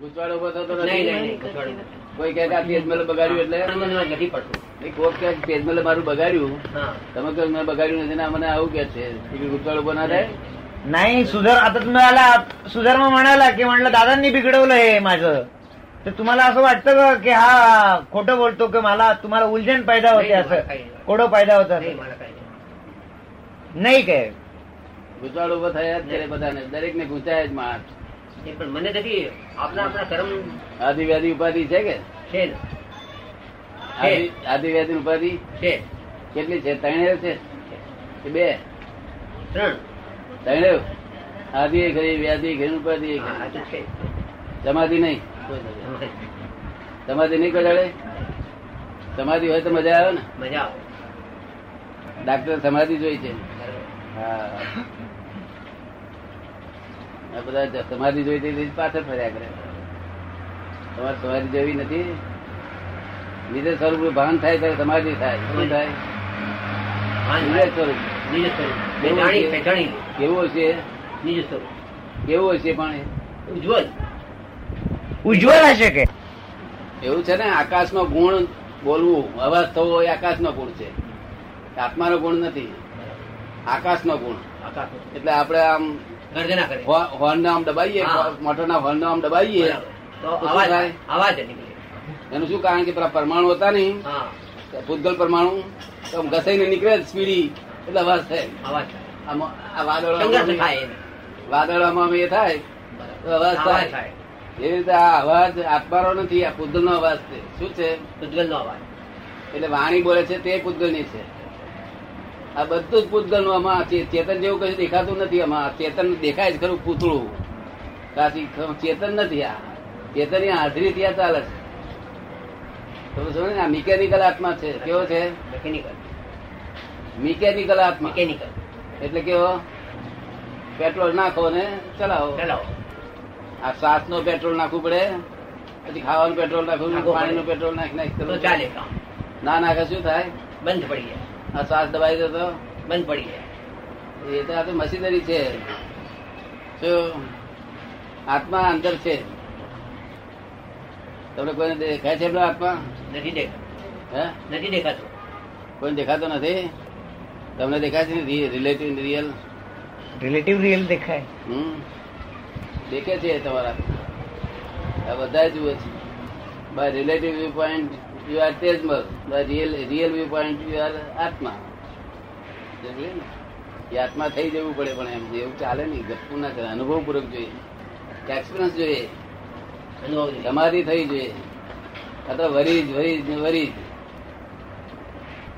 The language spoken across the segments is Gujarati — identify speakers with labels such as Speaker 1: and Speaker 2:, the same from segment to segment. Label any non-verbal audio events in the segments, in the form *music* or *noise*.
Speaker 1: ગુચવાડો ઉભો થતો
Speaker 2: નહીં નહીં
Speaker 1: નથી
Speaker 2: નહીં ગુચવાડો નથી.
Speaker 1: કોઈ કહે કે આ તેજમલે બગાડ્યું એટલે
Speaker 2: પણ મને નથી પડતું
Speaker 1: નહીં, કોક કહે કે તેજમલે મારું બગાડ્યું
Speaker 2: હા
Speaker 1: તમે કહો મેં બગાડ્યું નથી ને આ મને આવું કે છે એ ગુચવાડો ઉભો ના થાય
Speaker 3: नाही सुधार आता तुम्ही आला सुधारमा म्हणाला की म्हटलं दादांनी बिघडवलं हे माझं तर तुम्हाला असं वाटतं का की हा खोटं बोलतो की मला तुम्हाला उलझन पैदा होते
Speaker 2: नाही, मला
Speaker 3: असं
Speaker 2: काही नाही.
Speaker 3: कोडं पैदा होतं
Speaker 2: નહીં મારા કાંઈ નહીં.
Speaker 3: नाही काय
Speaker 1: ગુચવાડો ઉભો થયા જ કરે બધાને દરેક ને ગુંચાય જ માણસ
Speaker 2: એ પણ મને નથી આપણા આપણા કર્મ
Speaker 1: આદિ ઉપાધિ છે કે?
Speaker 2: છે ને.
Speaker 1: આદિ- આદિ વ્યાધિ ઉપાધિ?
Speaker 2: છે.
Speaker 1: કેટલી છે? ત્રણે છે? કે બે?
Speaker 2: ત્રણ.
Speaker 1: ત્રણે આદિ ખરી વ્યાધિ એ ઉપાધિ સમાધિ નહીં? સમાધિ નહીં કરાડે સમાધિ હોય તો મજા આવે ને?
Speaker 2: મજા આવે.
Speaker 1: ડાક્ટર સમાધિ જોઈ છે. હા. બધા તમારી જોઈ તે પાછળ ફર્યા કરે. તમારે તમારી જેવી નથી. બીજે સ્વરૂપ ભાન થાય ત્યારે તમારી થાય. શું થાય? સ્વરૂપ. કેવું પણ
Speaker 2: ઉજ્જવલ.
Speaker 3: ઉજ્જવલ હશે કે?
Speaker 1: એવું છે ને આકાશનો ગુણ બોલવું. અવાજ થવો એ આકાશ નો ગુણ છે. આત્માનો ગુણ નથી. આકાશ નો
Speaker 2: ગુણ.
Speaker 1: એટલે આપણે આમ
Speaker 2: ગર્જના કરે
Speaker 1: હોર્ન આમ દબાઈએ. મોટરના હોર્ન આમ દબાઈએ
Speaker 2: તો
Speaker 1: તો
Speaker 2: અવાજ અવાજ
Speaker 1: એનું શું કારણ કે પેલા પરમાણુ હતા નહીં ભૂતગલ પરમાણુ તો ઘસાઈને નીકળે સ્પીડી. એટલે અવાજ થાય.
Speaker 2: અવાજ
Speaker 1: આ વાદળો
Speaker 2: સંઘર્ષ
Speaker 1: વાદળામાં આમ એ થાય તો અવાજ થાય. એ રીતે આ અવાજ આત્મારો નથી આ પૂતગલ નો અવાજ છે. શું છે?
Speaker 2: ઉજ્જવલનો અવાજ.
Speaker 1: એટલે વાણી બોલે છે તે પૂતગલની છે. આ બધું જ પૂતગલનું આમાં ચેતન જેવું કશું દેખાતું નથી. આમાં ચેતન દેખાય છે ખરું પૂતળું. કાચી ચેતન નથી આ. ચેતનની હાજરી ત્યાં ચાલે છે. મિકેનિકલ આત્મા છે. કેવો છે?
Speaker 2: મિકેનિકલ
Speaker 1: મિકેનિકલ આત્મા.
Speaker 2: મિકેનિકલ
Speaker 1: એટલે કેવો? પેટ્રોલ નાખો ને ચલાવો.
Speaker 2: ચલાવો.
Speaker 1: આ શ્વાસ નો પેટ્રોલ નાખવું પડે. પછી ખાવાનું પેટ્રોલ નાખવું પાણી નું પેટ્રોલ નાખી નાખી
Speaker 2: ચાલે
Speaker 1: ના નાખે શું થાય.
Speaker 2: બંધ પડી જાય.
Speaker 1: આ શ્વાસ દબાઈ ગયો તો
Speaker 2: બંધ પડી જાય
Speaker 1: એ તો આ તો મશીનરી છે. જો આત્મા અંદર છે. તમને કોઈને દેખાય છે પેલો આત્મા?
Speaker 2: નથી દેખાતો.
Speaker 1: હે?
Speaker 2: નથી દેખાતો.
Speaker 1: કોઈને દેખાતો નથી? તમને દેખાય છે રિલેટિવ રિયલ
Speaker 3: રિલેટિવ રિયલ દેખાય.
Speaker 1: હમ. દેખે છે તમારા. આ બધા જુએ છે. By relative view point you are Tejmal by real real view point you are આત્મા એ આત્મા થઈ જવું પડે પણ એમ એવું ચાલે નહીં. ગપુ ના કરે અનુભવ પૂર્વક જોઈએ. એક્સપિરિયન્સ જોઈએ. સમાધિ થઈ જોઈએ. આ તો વરીજ વરીજ ને વરીજ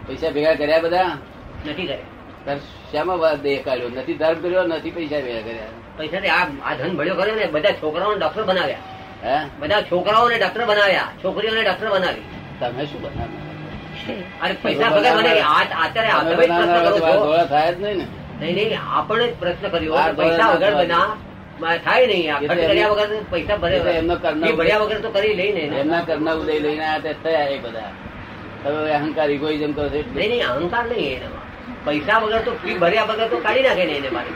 Speaker 1: પૈસા ભેગા કર્યા બધા?
Speaker 2: નથી
Speaker 1: કર્યા. શામાં વાત દેખાડ્યો? નથી ધર્મ કર્યો? નથી પૈસા ભેગા કર્યા?
Speaker 2: પૈસા આ આ ધન ભળ્યો કર્યો ને બધા છોકરાઓને ડોક્ટર બનાવ્યા.
Speaker 1: હે?
Speaker 2: બધા છોકરાઓને ડોક્ટર બનાવ્યા. છોકરીઓને ડોક્ટર બનાવી.
Speaker 1: તમે શું?
Speaker 2: અરે પૈસા વગર મને અત્યારે
Speaker 1: ધોળા થાય જ નહીં ને.
Speaker 2: નહીં નહીં આપણે જ પ્રશ્ન કર્યો. પૈસા વગર બના થાય નહીં.
Speaker 1: તો
Speaker 2: ખર્ચ કર્યા વગર પૈસા ભરે
Speaker 1: એમનો કર્મ-
Speaker 2: ભર્યા વગર તો કરી લઈ
Speaker 1: એમના કરના ઉદય લઈને આયા થયા એ બધા. હવે અહંકાર ઇગોઇઝમ કરો
Speaker 2: નહીં નહીં અહંકાર નહીં એનામાં. પૈસા વગર તો ફી ભર્યા વગર તો કાઢી નાખે ને એને મારી.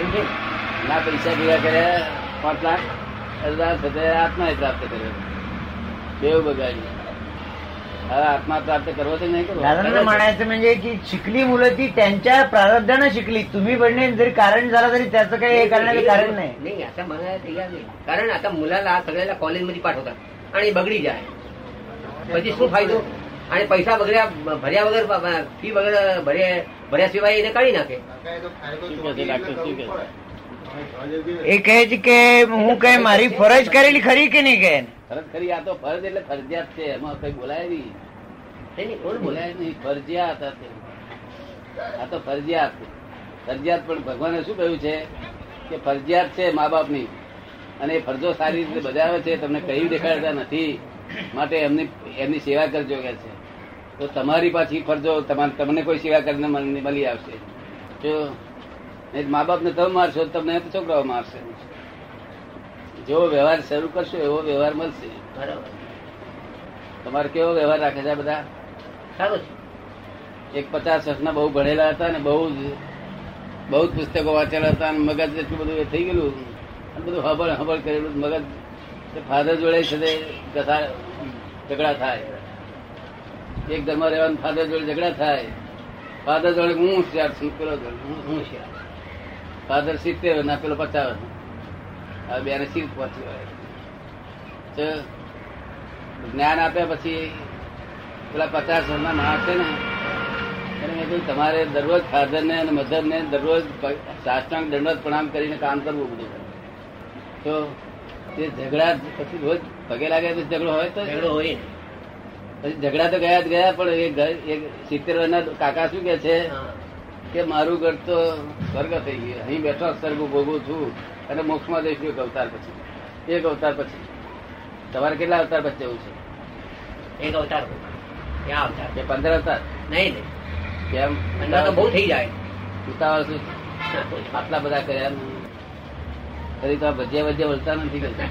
Speaker 2: એમ ના?
Speaker 1: પૈસા ભેગા કર્યા પાંચ લાખ અરદાસ થતે આત્મા પ્રાપ્ત કર્યો. બે બગાડી હવે આત્મા પ્રાપ્ત કરવો છે કે નહીં કરવો
Speaker 3: दादांना म्हणायचं म्हणजे की शिकली मुलं ती त्यांच्या प्रारब्धानं शिकली तुम्ही बनणे जरी कारण झालं तरी त्याचं काही हे करण्याचं कारण नाही
Speaker 2: नाही आता म्हणायला तयार नाही कारण आता मुलाला सगळ्याला कॉलेजमध्ये पाठवतात आणि बगडी જાય પછી શું ફાયદો અને પૈસા બગડ્યા ભર્યા વગર ફી વગર ભર્યા ભર્યા સિવાય એને કાઢી નાખે
Speaker 1: શું કહે છે ડાક્ટર શું કહે છે
Speaker 3: એ કહે છે કે હું કઈ મારી ફરજ કરેલી ખરી કે નહીં કે
Speaker 1: ફરજ ખરી આ તો ફરજ એટલે ફરજિયાત છે એમાં કઈ બોલાય નહીં.
Speaker 2: કોણ
Speaker 1: બોલાય નહીં ફરજિયાત આ તો. આ તો ફરજિયાત. ફરજિયાત પણ ભગવાને શું કહ્યું છે? કે ફરજિયાત છે મા બાપની અને એ ફરજો સારી રીતે બજાવે છે તમને કહી દેખાડતા નથી. માટે એમની એમની સેવા કરજો કે છે. તો તમારી પાછી ફરજો તમારે તમને કોઈ સેવા કરીને મળી આવશે. જો મા બાપને તમે મારશો તો તમને છોકરાઓ મારશે. જેવો વ્યવહાર શરૂ કરશો એવો વ્યવહાર મળશે.
Speaker 2: બરાબર.
Speaker 1: તમારે કેવો વ્યવહાર રાખે છે બધા?
Speaker 2: સારું છે.
Speaker 1: એક પચાસ વર્ષના બહુ ભણેલા હતા ને બહુ જ બહુ જ પુસ્તકો વાંચેલા હતા અને મગજ એટલું બધું એ થઈ ગયેલું અને બધું હબળ હબળ કરેલું મગજ ફાધર જોડે છે કથા ઝઘડા થાય. એક ઘરમાં રહેવાનું ફાધર જોડે ઝઘડા થાય. ફાધર જોડે હું હોશિયાર છું પેલો હું
Speaker 2: હોશિયાર.
Speaker 1: ફાધર સિત્તેર ના પેલો પચાસ હવે બેને સીટ પહોંચી હોય. તો જ્ઞાન આપ્યા પછી પેલા પચાસ વર્ષના માણસ છે ને. એને મેં તમારે દરરોજ ફાધર ને અને મધર ને દરરોજ સાષ્ટાંગ દંડવત પ્રણામ કરીને કામ કરવું બધું તો તે ઝઘડા પછી રોજ પગે લાગે તો ઝઘડો હોય તો
Speaker 2: ઝઘડો હોય
Speaker 1: પછી ઝઘડા તો ગયા જ ગયા પણ એ એક સિત્તેર વર્ષના કાકા શું કે છે. કે મારું ઘર તો સ્વર્ગ થઈ ગયું. અહીં બેઠો સ્વર્ગ ભોગવું છું અને મોક્ષમાં જઈશ એક અવતાર પછી. એક અવતાર પછી. તમારે કેટલા અવતાર પછી જવું છે?
Speaker 2: એક અવતાર. ક્યાં અવતાર?
Speaker 1: કે પંદર અવતાર?
Speaker 2: નહીં નહીં.
Speaker 1: કેમ?
Speaker 2: તો બહુ થઈ જાય.
Speaker 1: ઉતાવળ શું? આટલા બધા કર્યા. ફરી તો આ ભજીયા ભજીયા વળતા નથી કરતા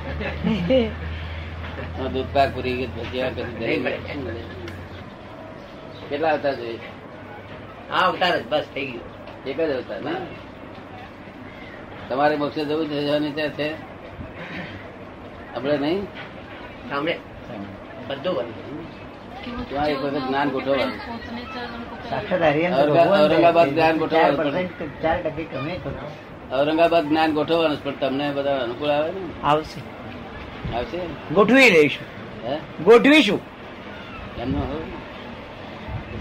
Speaker 1: *laughs* દૂધ પાક પૂરી ગઈ ભજીયા કરી? કેટલા અવતાર જોઈએ?
Speaker 2: આ અવતાર જ બસ થઈ ગયો.
Speaker 1: એક જ અવતાર ને તમારે મોક્ષે જવું જવાની ત્યાં છે? આપણે નહીં?
Speaker 2: સાંભળે બધું
Speaker 1: ત્યાં એક વખત જ્ઞાન ગોઠવવાનું. ઔરંગાબાદ જ્ઞાન ગોઠવવાનું. ઔરંગાબાદ જ્ઞાન પણ તમને બધા અનુકૂળ આવે ને?
Speaker 3: આવશે.
Speaker 1: આવશે?
Speaker 3: ગોઠવી લઈશું.
Speaker 1: હે?
Speaker 3: ગોઠવીશું.
Speaker 1: એમનું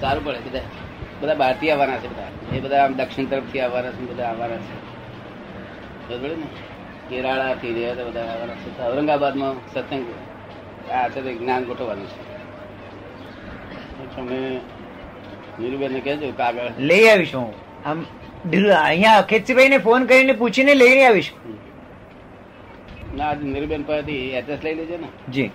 Speaker 1: સારું પડે બધા બધા બહારથી આવવાના છે બધા. એ બધા આમ દક્ષિણ તરફથી આવવાના છે બધા આવવાના છે. બરોબર ને? કેરાળાથી રહ્યા બધા આવવાના છે. ઔરંગાબાદમાં સત્સંગ આ છે જ્ઞાન ગોઠવવાનું છે. તમે નીરુબેનને કહેજો કાગળ
Speaker 3: લઈ આવીશું આમ ઢીલ- અહીંયા અખેતભાઈ ને ફોન કરીને પૂછીને લઈને આવીશું.
Speaker 1: ના આજે નીરુબેન પાસેથી એડ્રેસ લઈ લેજો ને.
Speaker 3: જી.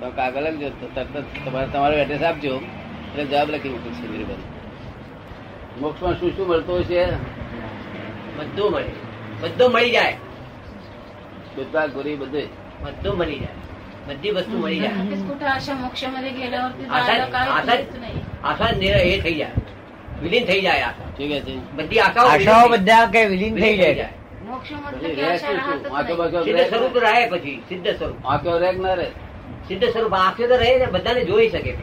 Speaker 1: તો કાગળ લખજો તરત તમારે તમારું એડ્રેસ આપજો. એટલે જવાબ લખી મૂકશે નીરુબેન મોક્ષમાં શું શું મળતું છે
Speaker 2: બધું મળે. બધું મળી જાય.
Speaker 1: જૂતા ગુરી બધું
Speaker 2: બધું મળી જાય. બધી વસ્તુ મળી થઈ જાય. વિલીન થઈ
Speaker 1: પછી
Speaker 2: સિદ્ધ સ્વરૂપ
Speaker 1: આંખો રહે ના રહે?
Speaker 2: સિદ્ધ સ્વરૂપ આંખ્યો તો રહે ને બધાને જોઈ શકે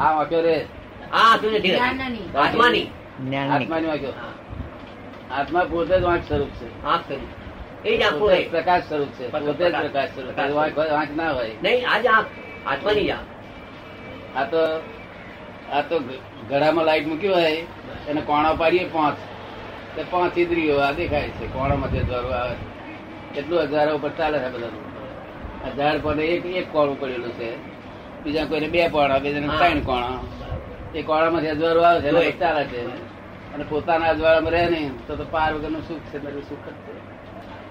Speaker 1: આ આંખ્યો રહે.
Speaker 2: આ આંખો નથી આત્માની.
Speaker 1: આત્મા પોતે જ વાંક સ્વરૂપ છે.
Speaker 2: આંખ એ જ આંખું
Speaker 1: પ્રકાશ સ્વરૂપ છે. પોતે જ પ્રકાશ સ્વરૂપ વાંક ના હોય.
Speaker 2: નહીં આજ આંખ. આત્માની જ આંખ.
Speaker 1: આ તો આ તો ઘડામાં લાઈટ મૂકી હોય એને કોણા પાડીએ પાંચ. તે પાંચ ઇન્દ્રિયો આ દેખાય છે. કોણામાં જે દ્વારો આવે. કેટલું હજારો ઉપર ચાલે છે બધાનું. હજાર પર એક એક કોણું પડેલું છે. બીજા કોઈને બે કોણા બીજાને ત્રણ કોણા. એ કોણામાંથી અજવાળું આવે છે ચાલે છે અને પોતાના અજવાળામાં રહે નહીં તો તો પાર વગરનું સુખ છે એટલે સુખ જ છે.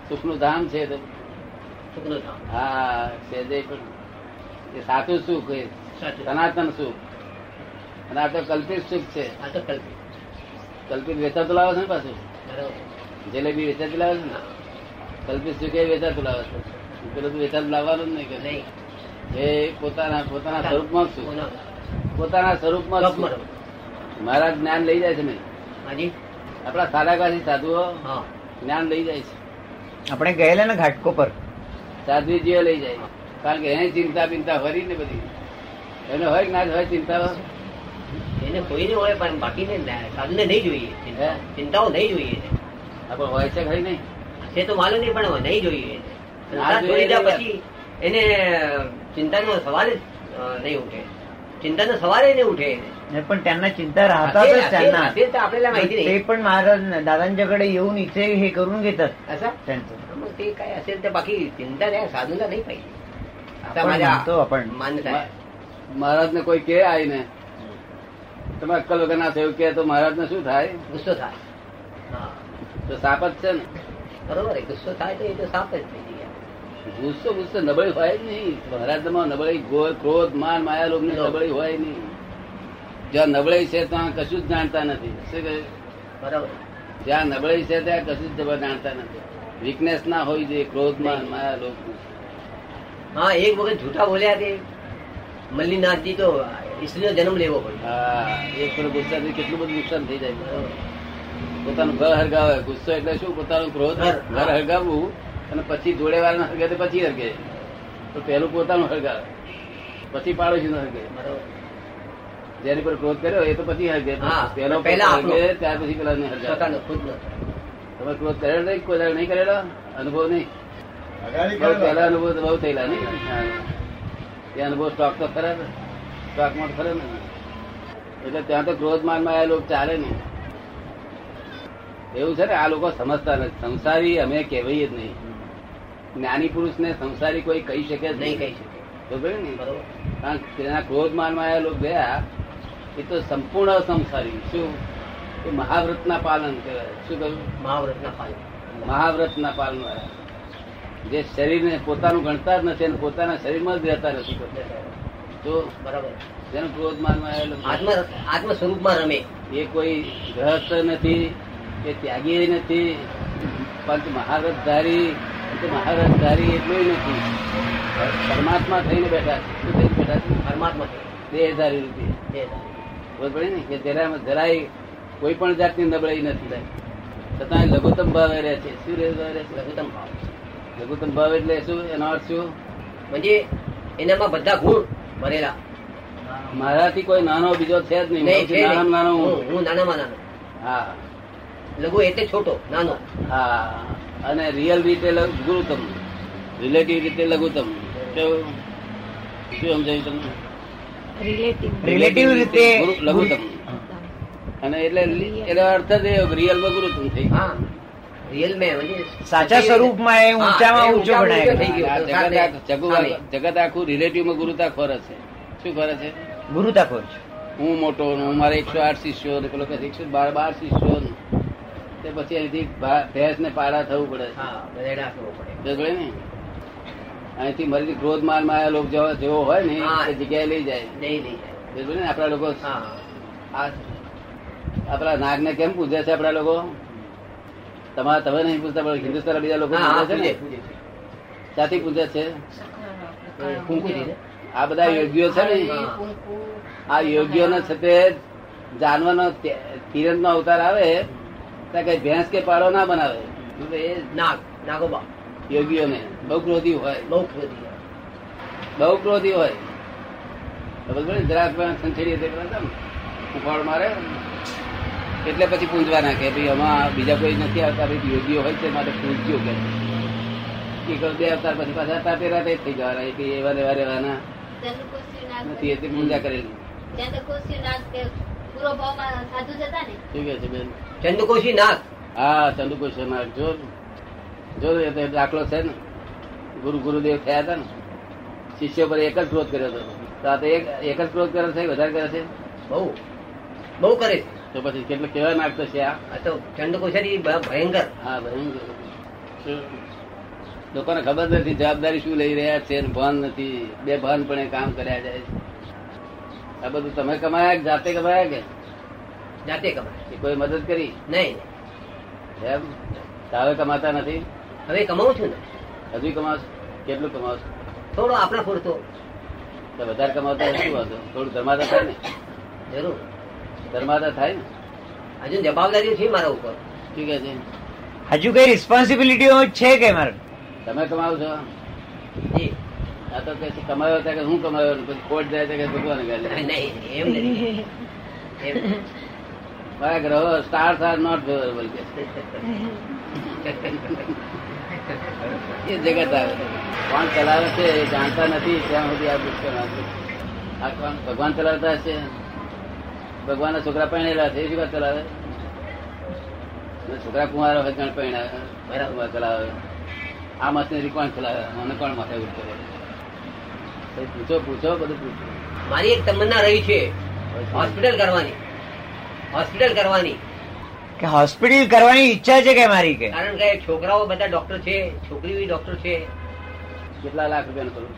Speaker 1: સુખનું ધામ છે તો. હા સહેજે પણ. એ સાચું સુખ એ સનાતન સુખ. અને આ તો કલ્પિત સુખ છે.
Speaker 2: આ તો કલ્પિત.
Speaker 1: કલ્પિત વેચાતું લાવે છે ને પાછું? જલેબી વેચાતી લાવે છે ને? કલ્પિત સુખ એ વેચાતું લાવે છે. પેલું તો વેચાતું લાવવાનું જ નહીં કે.
Speaker 2: નહીં.
Speaker 1: એ પોતાના પોતાના સ્વરૂપમાં સુખ. પોતાના. સ્વરૂપમાં જ
Speaker 2: કપ
Speaker 1: સુખ.
Speaker 2: મરો.
Speaker 1: મારા જ્ઞાન લઈ જાય છે નહીં
Speaker 2: હાજી.
Speaker 1: આપણા સાદાગાથી સાધુઓ
Speaker 2: હા.
Speaker 1: જ્ઞાન લઈ જાય છે.
Speaker 3: આપણે ગયેલા ને ઘાટકો પર.
Speaker 1: સાધ્વીજીઓ લઈ જાય. કારણ કે એને ચિંતા બિંતા ફરી ને બધી. એને હોય કે ના હોય ચિંતા
Speaker 2: એને કોઈને હોય પણ બાકીને ના- સાધુને નહીં જોઈએ. ચિંતાઓ નહીં જોઈએ
Speaker 1: આપણે હોય છે ખરી નહીં?
Speaker 2: એ તો માલુમ નહીં પણ નહીં જોઈએ પછી એને ચિંતાનો સવાલ જ નહીં ઉઠે. ચિંતાનો સવાલ નહીં ઉઠે એને
Speaker 3: नाही, पण त्यांना चिंता राहतातच
Speaker 2: असेल-
Speaker 3: त्यांना
Speaker 2: असेल तर आपल्याला माहिती
Speaker 3: ते
Speaker 2: नाही
Speaker 3: पण महाराज दादांच्याकडे येऊन इथे हे करून घेतात
Speaker 2: असं
Speaker 3: त्यांचं
Speaker 2: मग ते काय असेल तर बाकी चिंता त्या साधूला नाही पाहिजे आता
Speaker 3: आपण
Speaker 2: माझ्या
Speaker 3: म्हणतो आपण.
Speaker 2: मान्यता आहे
Speaker 1: મહારાજ ને કોઈ કે આવીને તમે અક્કલ વગર ના થયું કે તો મહારાજ ને શું થાય
Speaker 2: गुस्सो થાય હા
Speaker 1: તો સાપ જ છે ને
Speaker 2: બરોબર आहे ગુસ્સો થાય તો એ તો સાપ જ થઈ ગયા
Speaker 1: ગુસ્સો ગુસ્સો નબળી હોય જ નહીં. મહારાજમાં નબળી ક્રોધ માન માયા લોક નબળી હોય નહીં. જ્યાં નબળી છે ત્યાં કશું જ જાણતા નથી. શું કહે?
Speaker 2: બરાબર.
Speaker 1: જ્યાં નબળી છે ત્યાં કશું જ જાણતા નથી. વીકનેસ ના હોવી જોઈએ ક્રોધ માન માયા લોક
Speaker 2: હા એક વખત જૂઠા બોલ્યા તે મલ્લીનાથજી તો ઈસરીનો જન્મ લેવો પડે
Speaker 1: હા એક પેલો ગુસ્સાથી કેટલું બધું નુકસાન થઈ જાય. પોતાનું ઘર હરગાવે. ગુસ્સો એટલે શું? પોતાનું ક્રોધ
Speaker 2: ઘર
Speaker 1: હરગાવવું. અને પછી જોડે વાળા હરગે તો પછી હરગે તો પેલું પોતાનું સરકાર પછી પાડોશી નો સરખે
Speaker 2: બરોબર.
Speaker 1: જેની પર ક્રોધ કર્યો એ તો પછી
Speaker 2: હરગે
Speaker 1: પેલો
Speaker 2: પહેલા
Speaker 1: ત્યાર પછી પેલા ને
Speaker 2: નો
Speaker 1: તમે ક્રોધ કરેલો નહીં કોઈ દાડો નહીં કરેલો? અનુભવ નહીં? પેલા પહેલા અનુભવ તો બહુ થયેલા નહીં? એ અનુભવ સ્ટોક તો ખરા ને સ્ટોકમાં ખરે ને. એટલે ત્યાં તો ક્રોધ માનમાં આ લોકો ચાલે નહીં. એવું છે ને આ લોકો સમજતા નથી. સંસારી અમે કહેવાય જ નહીં. જ્ઞાની પુરુષ ને સંસારી કોઈ કહી શકે
Speaker 2: નહીં કહી શકે.
Speaker 1: ને?
Speaker 2: બરોબર.
Speaker 1: કારણ કે તેના ક્રોધ માનમાં લોકો ગયા એ તો સંપૂર્ણ સંસારી શું? એ મહાવ્રત ના પાલન કહેવાય. શું કહ્યું?
Speaker 2: મહાવ્રતના પાલન.
Speaker 1: મહાવ્રત ના પાલન જે શરીરને પોતાનું ગણતા જ નથી અને પોતાના શરીરમાં જ રહેતા નથી તો
Speaker 2: બરાબર.
Speaker 1: જેનું ક્રોધ માનમાં આવેલો
Speaker 2: આત્મ આત્મ સ્વરૂપમાં રમે.
Speaker 1: એ કોઈ ગ્રહસ્થ નથી એ ત્યાગી નથી. પંચ મહાવ્રતધારી કે મહાવ્રતધારી એટલું નથી પરમાત્મા થઈને બેઠા છે શું થઈને બેઠા છે
Speaker 2: પરમાત્મા
Speaker 1: દેહધારી રૂપે
Speaker 2: છે
Speaker 1: ખબર પડી ને કે જરામાં જરાય કોઈ પણ જાતની નબળાઈ નથી છતાં એ લઘુત્તમ ભાવે રહે છે શું રહે રહે છે
Speaker 2: લઘુત્તમ ભાવ
Speaker 1: લઘુત્તમ ભાવ એટલે શું એનો અર્થ શું
Speaker 2: म्हणजे એનામાં બધા ગુણ ભરેલા
Speaker 1: મારાથી કોઈ નાનો બીજો છે જ નહીં
Speaker 2: નહીં, છે
Speaker 1: સૌથી નાનામાં નાનો
Speaker 2: નહીં.
Speaker 1: હું.
Speaker 2: હું હું નાનામાં નાનો
Speaker 1: હા
Speaker 2: લઘુ એટલે છોટો નાનો
Speaker 1: હા અને રિયલ રીતે ગુરુતમ રિલેટિવ રીતે લઘુત્તમ. શું સમજાયું તમને?
Speaker 4: રિલેટિવ
Speaker 3: રીતે
Speaker 1: લઘુત્તમ. અને એટલે એનો અર્થ જ એ રિયલમાં ગુરુત્વ થઈ
Speaker 3: સાચા સ્વરૂપમાં એ ઊંચામાં ઊંચો ગણાય
Speaker 1: જગત આખું રિલેટિવમાં ગુરુતા ખોર છે. શું ખોર છે?
Speaker 3: ગુરુતા ખોર છે.
Speaker 1: હું મોટો હું મારે એકસો આઠ શિષ્યો પેલો એકસો બાર બાર શિષ્યો તે પછી અહીંથી ભેંસ ને પાડા થવું પડે. છે
Speaker 2: પડે.
Speaker 1: ને? અહીંથી મરી ક્રોધ માલમાં આયા લોકો જેવો- જેવો હોય ને એ જગ્યાએ લઈ જાય. ને આપડા લોકો? આપડા નાગ ને કેમ પૂજે છે આપડા લોકો? તમારા તમે નહીં પૂછતા પણ હિન્દુસ્તાન બીજા લોકો પૂજે છે ને? ક્યાંથી પૂજે છે? આ બધા યોગ્યો છે ને. આ યોગ્યો ને છતે જાનવરનો તિરંત નો અવતાર આવે. કઈ ભેંસ કે પાડો ના બનાવે. એ
Speaker 2: નાગ નાગોબા.
Speaker 1: યોગીઓને. બહુ ક્રોધી હોય.
Speaker 2: બહુ ખોદી
Speaker 1: બહુ ક્રોધી હોય. ખબર? જરાક પણ સંછેડી ઉફાળ મારે. એટલે પછી પૂંજવા નાખે. ભાઈ આમાં બીજા કોઈ નથી આવતા. ભાઈ યોગીઓ હોય છે માટે પૂજજો કે. એ કહું બે અવતાર પછી પાછા તાપે રાતે જ થઈ જવાના. કે એવા રેવા રેવાના નથી એટલે પૂજા કરેલી.
Speaker 5: પૂરો ભાવમાં સાધુ જતા ને?
Speaker 1: શું કે છે બેન.
Speaker 2: ચંદુકોશી નાગ
Speaker 1: હા ચંદુકુશર જો જો એ તો દાખલો છે ને. ગુરુ ગુરુદેવ થયા હતા ને. શિષ્ય પર એક જ ક્રોધ કર્યો હતો. તો આ તો એક એક જ ક્રોધ કરે છે વધારે કરે છે?
Speaker 2: બહુ. બહુ કરે છે.
Speaker 1: તો પછી કેટલો કેવા નાખતો છે આ?
Speaker 2: આ તો ચંદુકોશરી ભયંકર.
Speaker 1: હા ભયંકર. લોકોને ખબર નથી જવાબદારી શું લઈ રહ્યા છે ભાન નથી. બે ભાન પણ એ કામ કર્યા જાય છે. આ બધું તમે કમાયા કે જાતે કમાયા કે?
Speaker 2: જાતે કમાય.
Speaker 1: કોઈ મદદ કરી?
Speaker 2: નહીં.
Speaker 1: એમ? તાવે કમાતા નથી?
Speaker 2: હવે કમાવું છું ને.
Speaker 1: હજુ કમાવશો? કેટલું કમાવશો?
Speaker 2: થોડો આપણે પૂરતો
Speaker 1: તો. વધારે કમાવતા શું વાંધો? થોડું ધર્માદા થાય ને?
Speaker 2: જરૂર.
Speaker 1: ધર્માદા થાય ને?
Speaker 2: હજુ જવાબદારી છે મારા ઉપર.
Speaker 1: શું કે છે?
Speaker 3: હજુ કઈ રિસ્પોન્સિબિલિટીઓ છે કે મારે?
Speaker 1: તમે કમાવ છો
Speaker 2: જી.
Speaker 1: આ તો કે કમાયો ત્યાં કે હું કમાયો પછી ખોટ જાય કે ભગવાન *laughs* મારા ગ્રહો સ્ટાર્સ આર નોટ ફેવરેબલ કે. એ જગત આવે કોણ ચલાવે છે એ જાણતા નથી ત્યાં સુધી આ પુષ્કળ. આ કોણ ભગવાન ચલાવતા હશે? ભગવાનના છોકરા પહેણેલા છે એ શું ચલાવે? છોકરા કુંવારો હોય પહેણાવે બરાબર ચલાવે. આ મશીનરી કોણ ચલાવે? મને કોણ માથે ઉઠ કરે પૂછો પૂછો બધું પૂછો.
Speaker 2: મારી એક તમન્ના રહી છે હોસ્પિટલ કરવાની. હોસ્પિટલ કરવાની.
Speaker 3: કે હોસ્પિટલ કરવાની ઈચ્છા છે કે મારી કે?
Speaker 2: કારણ કે છોકરાઓ બધા ડોક્ટર છે છોકરીઓ ડોક્ટર છે.
Speaker 1: કેટલા લાખ રૂપિયાનું કરું?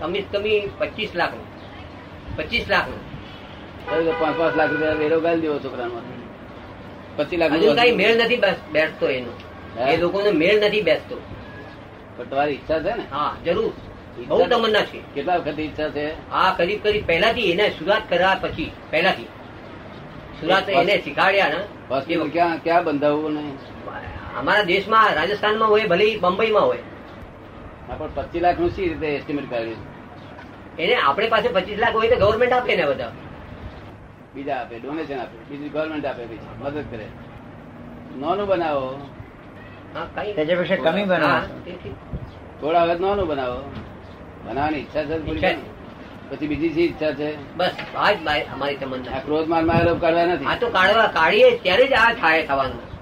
Speaker 2: કમી કમી પચીસ લાખ પચીસ લાખ
Speaker 1: પાંચ પાંચ લાખ રૂપિયા વેરો ગાલ દેવો છોકરાનો. પચીસ લાખ
Speaker 2: હજુ કઈ મેળ નથી બેસ- બેસતો એનો. એ લોકોનો મેળ નથી બેસતો.
Speaker 1: પણ તમારી ઈચ્છા છે ને?
Speaker 2: હા જરૂર. બહુ તમન્ના છે.
Speaker 1: કેટલા વખત ઈચ્છા છે?
Speaker 2: આ કરીબ કરીબ પહેલાથી એને સુરાત કર્યા પછી પહેલાથી. સુરાત એને શીખાડ્યા ને
Speaker 1: ક્યાં ક્યાં બંધાવવું ને?
Speaker 2: અમારા દેશમાં રાજસ્થાનમાં હોય ભલે બંબઈમાં હોય.
Speaker 1: પણ પચીસ લાખનું શી રીતે એસ્ટિમેટ કાઢ્યું
Speaker 2: એને આપણી પાસે પચીસ લાખ હોય તો ગવર્મેન્ટ આપે ને બધા.
Speaker 1: બીજા આપે ડોનેશન આપે બીજી ગવર્મેન્ટ આપે બીજી મદદ કરે. નોનું બનાવો.
Speaker 2: હા કઈ
Speaker 3: કમી
Speaker 2: બનાવો.
Speaker 1: થોડા વખત નોનું બનાવો. બનાવવાની ઈચ્છા છે
Speaker 2: ઈચ્છા
Speaker 1: પછી બીજી શી ઈચ્છા છે?
Speaker 2: બસ આ જ અમારી તમન્ના
Speaker 1: ક્રોધ મારમાં આરોપ કાઢવા
Speaker 2: આ તો કાઢવા કાઢીએ ત્યારે જ આ થાય થવાનું.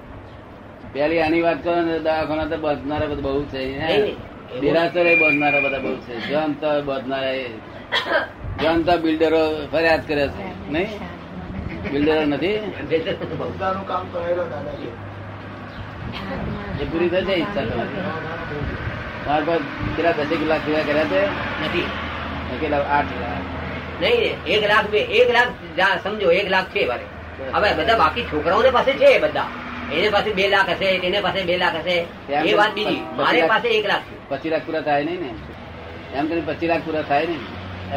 Speaker 1: પેલી આની વાત કરો ને દવાખાના તો બધનારા બધા બહુ છે
Speaker 2: નહીં, એ એવું-
Speaker 1: બધા બહુ છે. જંત બાંધનારા એ. જનતા બિલ્ડરો ફરિયાદ કરે છે. નહીં? બિલ્ડરો નથી?
Speaker 6: બધાનું કામ
Speaker 1: પૂરી થશે ઈચ્છા તમારી. તમારા પર કેટલા દસેક લાખ સેવા કર્યા છે?
Speaker 2: નથી.
Speaker 1: કેટલા આઠ
Speaker 2: નહીં એક લાખ બે એક લાખ જા સમજો એક લાખ છે મારે. હવે બધા બાકી છોકરાઓને પાસે છે બધા. એને પાસે બે લાખ હશે એને પાસે બે લાખ હશે. એ વાત બીજી. મારે પાસે એક લાખ
Speaker 1: પચીસ લાખ પૂરા થાય નહીં ને એમ કરીને પચીસ લાખ પૂરા થાય નહીં.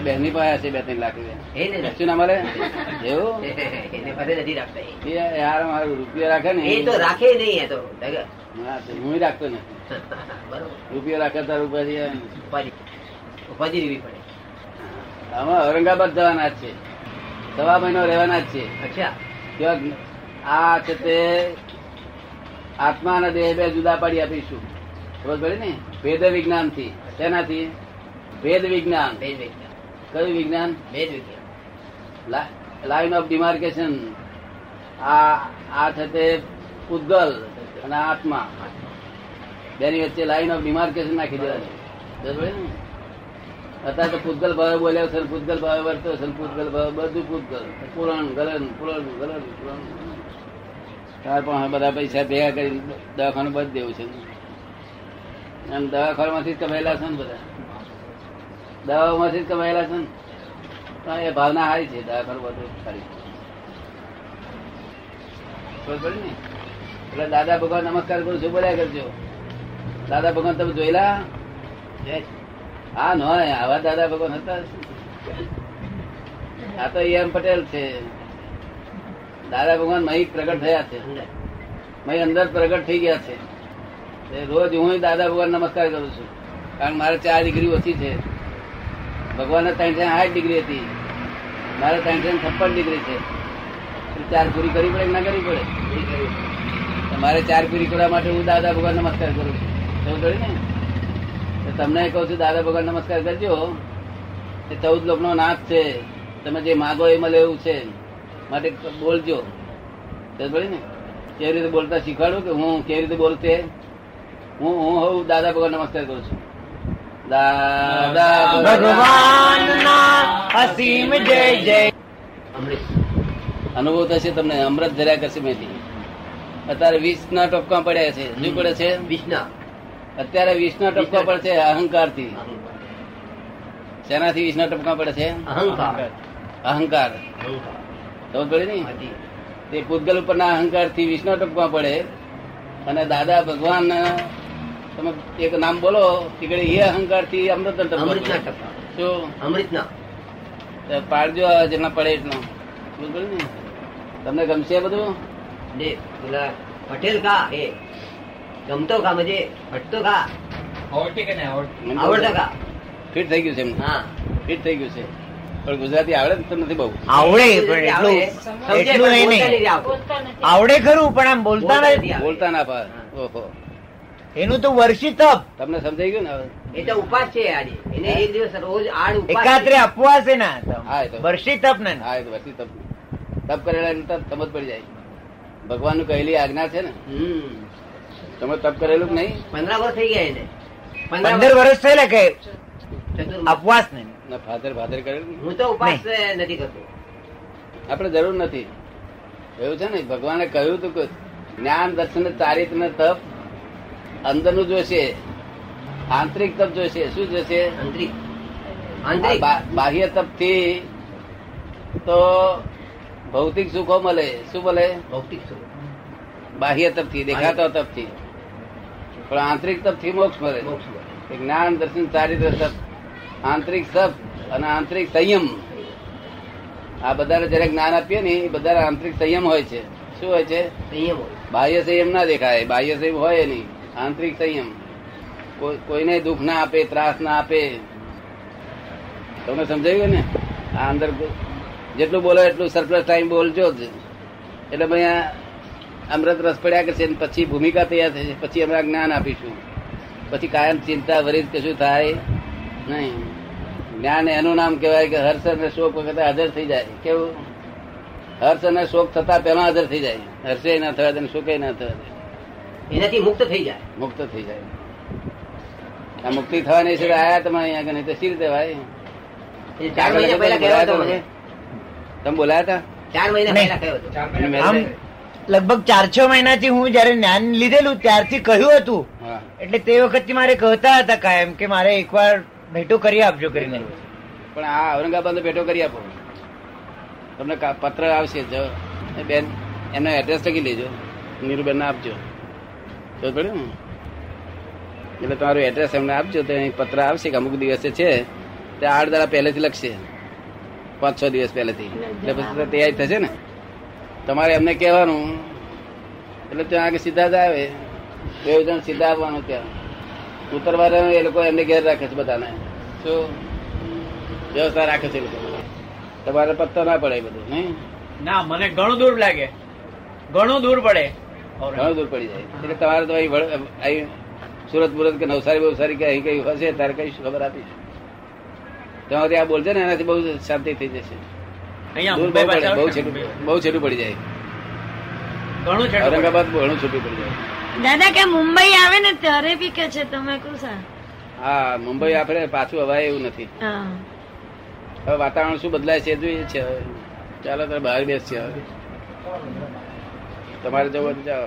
Speaker 1: બેની પાસે હશે બે ત્રણ લાખ રૂપિયા. શું ના મળે? એવું? *laughs*
Speaker 2: એને પાસે નથી રાખતા.
Speaker 1: યાર મારું રૂપિયા રાખે ને
Speaker 2: એ તો રાખે નહીં એ તો.
Speaker 1: હા, રાખતો નથી. રૂપિયો રાખે તાર ઉપાધિ
Speaker 2: ઉપાધિ. ઉપાધિ લેવી પડે.
Speaker 1: અમે ઔરંગાબાદ જવાના છે. સવા મહિનો રહેવાના જ છે.
Speaker 2: અચ્છા.
Speaker 1: આ છે તે આત્મા અને દેહ બે જુદા પાડી આપીશું. ખબર પડી ને? ભેદ વિજ્ઞાનથી શેનાથી? ભેદ વિજ્ઞાન.
Speaker 2: ભેદ વિજ્ઞાન.
Speaker 1: કયું વિજ્ઞાન?
Speaker 2: ભેદ વિજ્ઞાન.
Speaker 1: લાઈન ઓફ ડિમાર્કેશન આ આ છે તે પૂતગલ અને આત્મા. બેની વચ્ચે લાઈન ઓફ ડિમાર્કેશન નાખી દેવા છે? અત્યારે તો પૂતગલ ભાવે બોલ્યો છે પૂતગલ ભાવે વર્તો છે પૂતગલ ભાવે બધું પૂતગલ પુરાણ, ગલન પુરાણ ગલન, પુરાણ. તાર પણ બધા પૈસા ભેગા કરી દવાખાનું બધ દેવું છે. એમ દવાખાનામાંથી જ કમાયેલા છે ને બધા? દવાઓમાંથી જ કમાયેલા છે ને? પણ એ ભાવના સારી છે, દવાખાનું બધું સારી છે. ને? એટલે દાદા ભગવાન નમસ્કાર કરું છું, બોલ્યા કરજો. દાદા ભગવાન તમે જોયેલા? હા? ન, આવા દાદા ભગવાન હતા. આ તો એમ પટેલ છે. દાદા ભગવાન મહી પ્રગટ થયા છે. મહી અંદર પ્રગટ થઈ ગયા છે. રોજ હું દાદા ભગવાન નમસ્કાર કરું છું. કારણ મારે ચાર ડિગ્રી ઓછી છે. ભગવાન ત્રણસો આઠ ડિગ્રી હતી. મારે ત્રણસો છપ્પન ડિગ્રી છે. ચાર પૂરી કરવી પડે ના કરવી પડે? મારે ચાર પૂરી કરવા માટે હું દાદા ભગવાન નમસ્કાર કરું છું. ને? તમને કહું છું, દાદા ભગવાન નમસ્કાર કરજો. એ ચૌદ લોકનો નાથ છે. તમે જે માગો એ મળે એવું છે, માટે બોલજો. ને? કેવી રીતે બોલતા શીખવાડું કે હું કેવી રીતે બોલતે? હું હું હોઉં દાદા ભગવાન નમસ્કાર કરું છું. દાદા
Speaker 3: ભગવાન અસીમ જય જય.
Speaker 1: અનુભવ થશે તમને, અમૃત ધર્યા કરશે મેથી. અત્યારે વીસ ના ટપકા પડ્યા છે. શું પડે છે?
Speaker 2: વિષ્ણા
Speaker 1: અત્યારે વીસ નો ટપકો પડે છે અહંકારથી શેનાથી વીસ નો ટપકા પડે છે?
Speaker 2: અહંકાર.
Speaker 1: અહંકાર. ખબર પડી ને? તે પૂતગલ ઉપરના અહંકારથી વિષ્ણુ ટપકા પડે અને દાદા ભગવાન તમે એક નામ બોલો તીકડે એ અહંકારથી અમૃત
Speaker 2: અમૃતના
Speaker 1: પાડજો જેટલા પડે એટલો. તમને ગમશે બધું?
Speaker 2: ને પટેલ કા એ? ગમતો કા મજે હટતો કા આવડતો? કા
Speaker 1: ફિટ થઈ ગયું છે
Speaker 2: હા.
Speaker 1: ફિટ થઈ ગયું છે. પણ ગુજરાતી આવડે તો નથી બહુ.
Speaker 3: આવડે પણ એટલું એટલું નહીં આવડે ખરું પણ આમ બોલતા નથી.
Speaker 1: બોલતા ના પાડ. ઓહો.
Speaker 3: એનું તો વર્ષી તપ
Speaker 1: તમને સમજાઈ ગયું ને હવે?
Speaker 2: એ તો ઉપવાસ છે આજે. એને એક દિવસ રોજ આડ ઉપવાસ
Speaker 3: એકાત્રે અપવાસ છે ના
Speaker 1: હા, તો.
Speaker 3: વર્ષી તપ ને.
Speaker 1: હા તો વર્ષી તપ તપ કરેલા તપ સમજ પડી જાય. ભગવાનનું કહેલી આજ્ઞા છે ને?
Speaker 2: હમ.
Speaker 1: તમે તપ કરેલું કે નહીં?
Speaker 2: પંદર વર્ષ થઈ ગયા એને.
Speaker 3: પંદર વર્ષ થયેલા કે અપવાસ નહીં?
Speaker 1: ના ફાધર ફાધર કરેલું
Speaker 2: હું તો ઉપવાસ નથી કરતો.
Speaker 1: આપણે જરૂર નથી. એવું છે ને? ભગવાને કહ્યું હતું કે જ્ઞાન દર્શન ચારિત્ર ને તપ અંદરનું જોશે. આંતરિક તપ જોશે. શું જોશે?
Speaker 2: આંતરિક. આંતરિક.
Speaker 1: બાહ્ય તપથી તો ભૌતિક સુખો મળે. શું મળે?
Speaker 2: ભૌતિક સુખ.
Speaker 1: બાહ્ય તપથી દેખાતો તપથી પણ આંતરિક તપથી મોક્ષ મળે જ્ઞાન દર્શન ચારિત્ર તપ આંતરિક તપ અને આંતરિક સંયમ. આ બધાને જયારે જ્ઞાન આપીએ ને એ બધા આંતરિક સંયમ હોય છે. શું હોય છે?
Speaker 2: સંયમ હોય.
Speaker 1: બાહ્ય સંયમ ના દેખાય. બાહ્ય સંયમ હોય નહીં. આંતરિક સંયમ. કોઈ- કોઈને દુઃખ ના આપે ત્રાસ ના આપે. તમને સમજાયું ને? આ અંદર જેટલું બોલો એટલું સરપ્લસ ટાઈમ બોલજો જ. એટલે ભાઈ અમૃત રસ પડ્યા કરશે પછી ભૂમિકા તૈયાર થશે પછી અમે જ્ઞાન આપીશું. પછી કાયમ ચિંતા વરિત કશું થાય? નહીં. જ્ઞાન એનું નામ કહેવાય કે હર્ષ અને શોક વખતે હાજર થઈ જાય. કેવું? હર્ષ અને શોક થતા પહેલા હાજર થઈ જાય. હર્ષે ના થવા દે શોકે ના થવા દે.
Speaker 2: એનાથી મુક્ત થઈ જાય.
Speaker 1: મુક્ત થઈ જાય. આ મુક્તિ થવાની છે આયા તમે અહીંયા આગળ નહીં તો સી રીતે ભાઈ? તમે. બોલાયા હતા?
Speaker 2: ચાર મહિના પહેલા કહેવો હતો.
Speaker 3: લગભગ ચાર છ મહિનાથી હું જયારે જ્ઞાન લીધેલું ત્યારથી કહ્યું હતું એટલે તે વખતથી મારે કહેતા હતા કાયમ કે મારે એકવાર ભેટો કરી આપજો કરીને.
Speaker 1: પણ આ ઔરંગાબાદ ભેટો કરી આપો. તમને પત્ર આવશે જો. બેન એનો એડ્રેસ લખી લેજો. નીરુબેન આપજો. તો પડ્યું એટલે તમારું એડ્રેસ એમને આપજો તો પત્ર આવશે કે અમુક દિવસે છે તે આઠ દાડા પહેલેથી લખશે. પાંચ છ દિવસ પહેલેથી. એટલે પછી તૈયારી થશે ને? તમારે એમને કહેવાનું. એટલે ત્યાં આગળ સીધા જ આવે. બે જણ સીધા આવવાનું ત્યાં. ઉતરવા એ લોકો એમને ઘેર રાખે છે બધાને. શું? વ્યવસ્થા રાખે છે લોકો. તમારે પત્તો ના પડે બધું નહીં?
Speaker 3: ના મને ઘણું દૂર લાગે. ઘણું દૂર પડે.
Speaker 1: ઘણું દૂર પડી જાય. એટલે તમારે તો અહીં અહીં સુરત મુરત કે નવસારી બવસારી કે અહીં કઈ હશે તારે કઈ ખબર આપીશ. તમારે આ બોલશે ને એનાથી બહુ શાંતિ થઈ જશે.
Speaker 3: અહીંયા
Speaker 1: બહુ બહુ છેટું બહુ છેટું પડી જાય.
Speaker 3: ઘણું
Speaker 1: ઔરંગાબાદ ઘણું છૂટું પડી જાય.
Speaker 4: દાદા કે મુંબઈ આવે ને ત્યારે બી કે છે તમે કુસા?
Speaker 1: હા મુંબઈ આપણે પાછું હવાય એવું નથી. હવે વાતાવરણ શું બદલાય છે એ જોઈએ છે. ચાલો તો બહાર બેસશે હવે. તમારે જવું જાવ